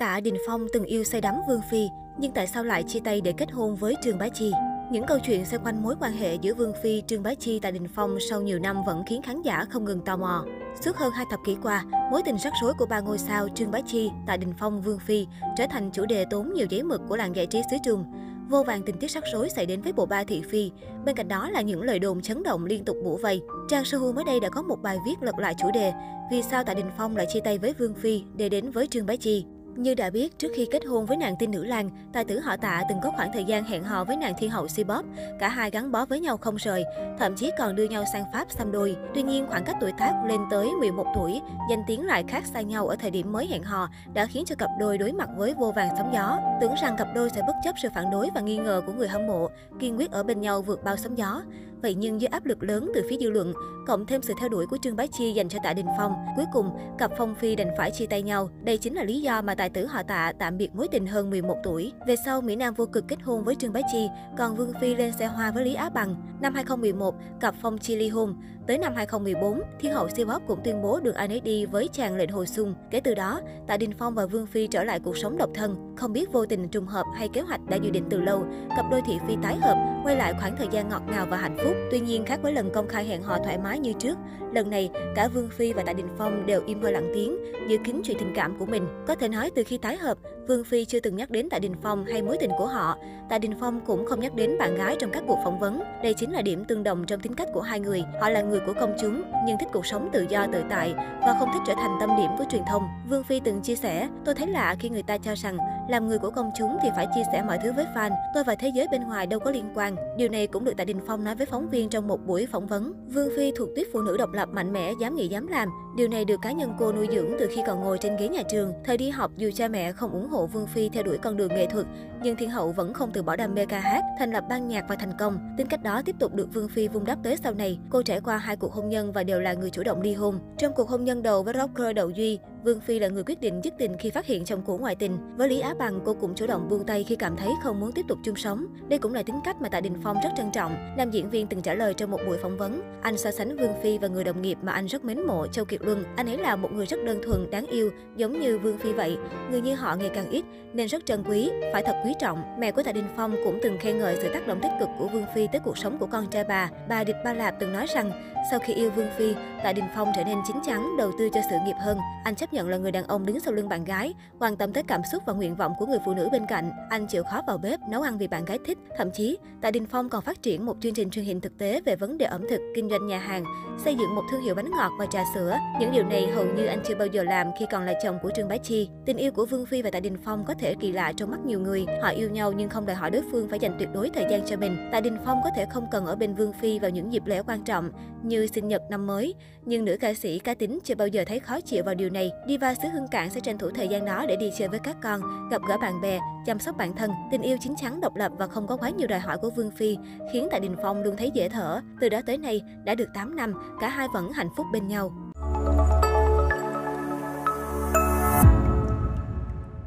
Tạ Đình Phong từng yêu say đắm Vương Phi, nhưng tại sao lại chia tay để kết hôn với Trương Bá Chi? Những câu chuyện xoay quanh mối quan hệ giữa Vương Phi, Trương Bá Chi, Tạ Đình Phong sau nhiều năm vẫn khiến khán giả không ngừng tò mò. Suốt hơn hai thập kỷ qua, mối tình rắc rối của ba ngôi sao Trương Bá Chi, Tạ Đình Phong, Vương Phi trở thành chủ đề tốn nhiều giấy mực của làng giải trí xứ Trung. Vô vàng tình tiết rắc rối xảy đến với bộ ba thị phi. Bên cạnh đó là những lời đồn chấn động liên tục bủa vây. Trang Sohu mới đây đã có một bài viết lật lại chủ đề Vì sao Tạ Đình Phong lại chia tay với Vương Phi để đến với Trương Bá Chi. Như đã biết, trước khi kết hôn với nàng tiên nữ Lan, tài tử họ Tạ từng có khoảng thời gian hẹn hò với nàng thiên hậu Sibop. Cả hai gắn bó với nhau không rời, thậm chí còn đưa nhau sang Pháp xăm đôi. Tuy nhiên, khoảng cách tuổi tác lên tới 11 tuổi, danh tiếng lại khác xa nhau ở thời điểm mới hẹn hò đã khiến cho cặp đôi đối mặt với vô vàng sóng gió. Tưởng rằng cặp đôi sẽ bất chấp sự phản đối và nghi ngờ của người hâm mộ, kiên quyết ở bên nhau vượt bao sóng gió. Vậy nhưng dưới áp lực lớn từ phía dư luận, cộng thêm sự theo đuổi của Trương Bá Chi dành cho Tạ Đình Phong, cuối cùng cặp Phong Phi đành phải chia tay nhau. Đây chính là lý do mà tài tử họ Tạ tạm biệt mối tình hơn 11 tuổi. Về sau, Mỹ Nam vô cực kết hôn với Trương Bá Chi, còn Vương Phi lên xe hoa với Lý Á Bằng. Năm 2011, cặp Phong Chi ly hôn. Tới năm 2014, Thiên hậu Siêu cũng tuyên bố đường ai nấy đi với chàng lệnh hồi xuân. Kể từ đó, Tạ Đình Phong và Vương Phi trở lại cuộc sống độc thân. Không biết vô tình trùng hợp hay kế hoạch đã dự định từ lâu, cặp đôi thị phi tái hợp, quay lại khoảng thời gian ngọt ngào và hạnh phúc. Tuy nhiên, khác với lần công khai hẹn hò thoải mái như trước, lần này cả Vương Phi và Tạ Đình Phong đều im hơi lặng tiếng, giữ kín chuyện tình cảm của mình. Có thể nói từ khi tái hợp, Vương Phi chưa từng nhắc đến Tạ Đình Phong hay mối tình của họ. Tạ Đình Phong cũng không nhắc đến bạn gái trong các cuộc phỏng vấn. Đây chính là điểm tương đồng trong tính cách của hai người. Họ là người của công chúng, nhưng thích cuộc sống tự do tự tại và không thích trở thành tâm điểm của truyền thông. Vương Phi từng chia sẻ, tôi thấy lạ khi người ta cho rằng làm người của công chúng thì phải chia sẻ mọi thứ với fan. Tôi và thế giới bên ngoài đâu có liên quan. Điều này cũng được Tạ Đình Phong nói với phóng viên trong một buổi phỏng vấn. Vương Phi thuộc tuyết phụ nữ độc lập mạnh mẽ, dám nghĩ dám làm. Điều này được cá nhân cô nuôi dưỡng từ khi còn ngồi trên ghế nhà trường. Thời đi học dù cha mẹ không ủng hộ Vương Phi theo đuổi con đường nghệ thuật, nhưng Thiên Hậu vẫn không từ bỏ đam mê ca hát, thành lập ban nhạc và thành công. Tính cách đó tiếp tục được Vương Phi vun đắp tới sau này. Cô trải qua hai cuộc hôn nhân và đều là người chủ động ly hôn. Trong cuộc hôn nhân đầu với rocker Đậu Duy, Vương Phi là người quyết định dứt tình khi phát hiện chồng cũ ngoại tình. Với Lý Á Bằng, cô cũng chủ động buông tay khi cảm thấy không muốn tiếp tục chung sống. Đây cũng là tính cách mà Tạ Đình Phong rất trân trọng. Nam diễn viên từng trả lời trong một buổi phỏng vấn, anh so sánh Vương Phi và người đồng nghiệp mà anh rất mến mộ Châu Kiệt Luân. Anh ấy là một người rất đơn thuần, đáng yêu, giống như Vương Phi vậy. Người như họ ngày càng ít nên rất trân quý, phải thật quý trọng. Mẹ của Tạ Đình Phong cũng từng khen ngợi sự tác động tích cực của Vương Phi tới cuộc sống của con trai bà. Bà Địch Ba Lạp từng nói rằng sau khi yêu Vương Phi, Tạ Đình Phong trở nên chín chắn, đầu tư cho sự nghiệp hơn. Anh chấp nhận là người đàn ông đứng sau lưng bạn gái, quan tâm tới cảm xúc và nguyện vọng của người phụ nữ bên cạnh. Anh chịu khó vào bếp, nấu ăn vì bạn gái thích. Thậm chí, Tạ Đình Phong còn phát triển một chương trình truyền hình thực tế về vấn đề ẩm thực, kinh doanh nhà hàng, xây dựng một thương hiệu bánh ngọt và trà sữa. Những điều này hầu như anh chưa bao giờ làm khi còn là chồng của Trương Bá Chi. Tình yêu của Vương Phi và Tạ Đình Phong có thể kỳ lạ trong mắt nhiều người. Họ yêu nhau nhưng không đòi hỏi đối phương phải dành tuyệt đối thời gian cho mình. Tạ Đình Phong có thể không cần ở bên Vương Phi vào những dịp lễ quan trọng như sinh nhật năm mới, nhưng nữ ca sĩ cá tính chưa bao giờ thấy khó chịu vào điều này. Diva xứ Hưng Cảng sẽ tranh thủ thời gian đó để đi chơi với các con, gặp gỡ bạn bè, chăm sóc bản thân. Tình yêu chín chắn độc lập và không có quá nhiều đòi hỏi của Vương Phi khiến Tạ Đình Phong luôn thấy dễ thở. Từ đó tới nay đã được 8 năm, cả hai vẫn hạnh phúc bên nhau.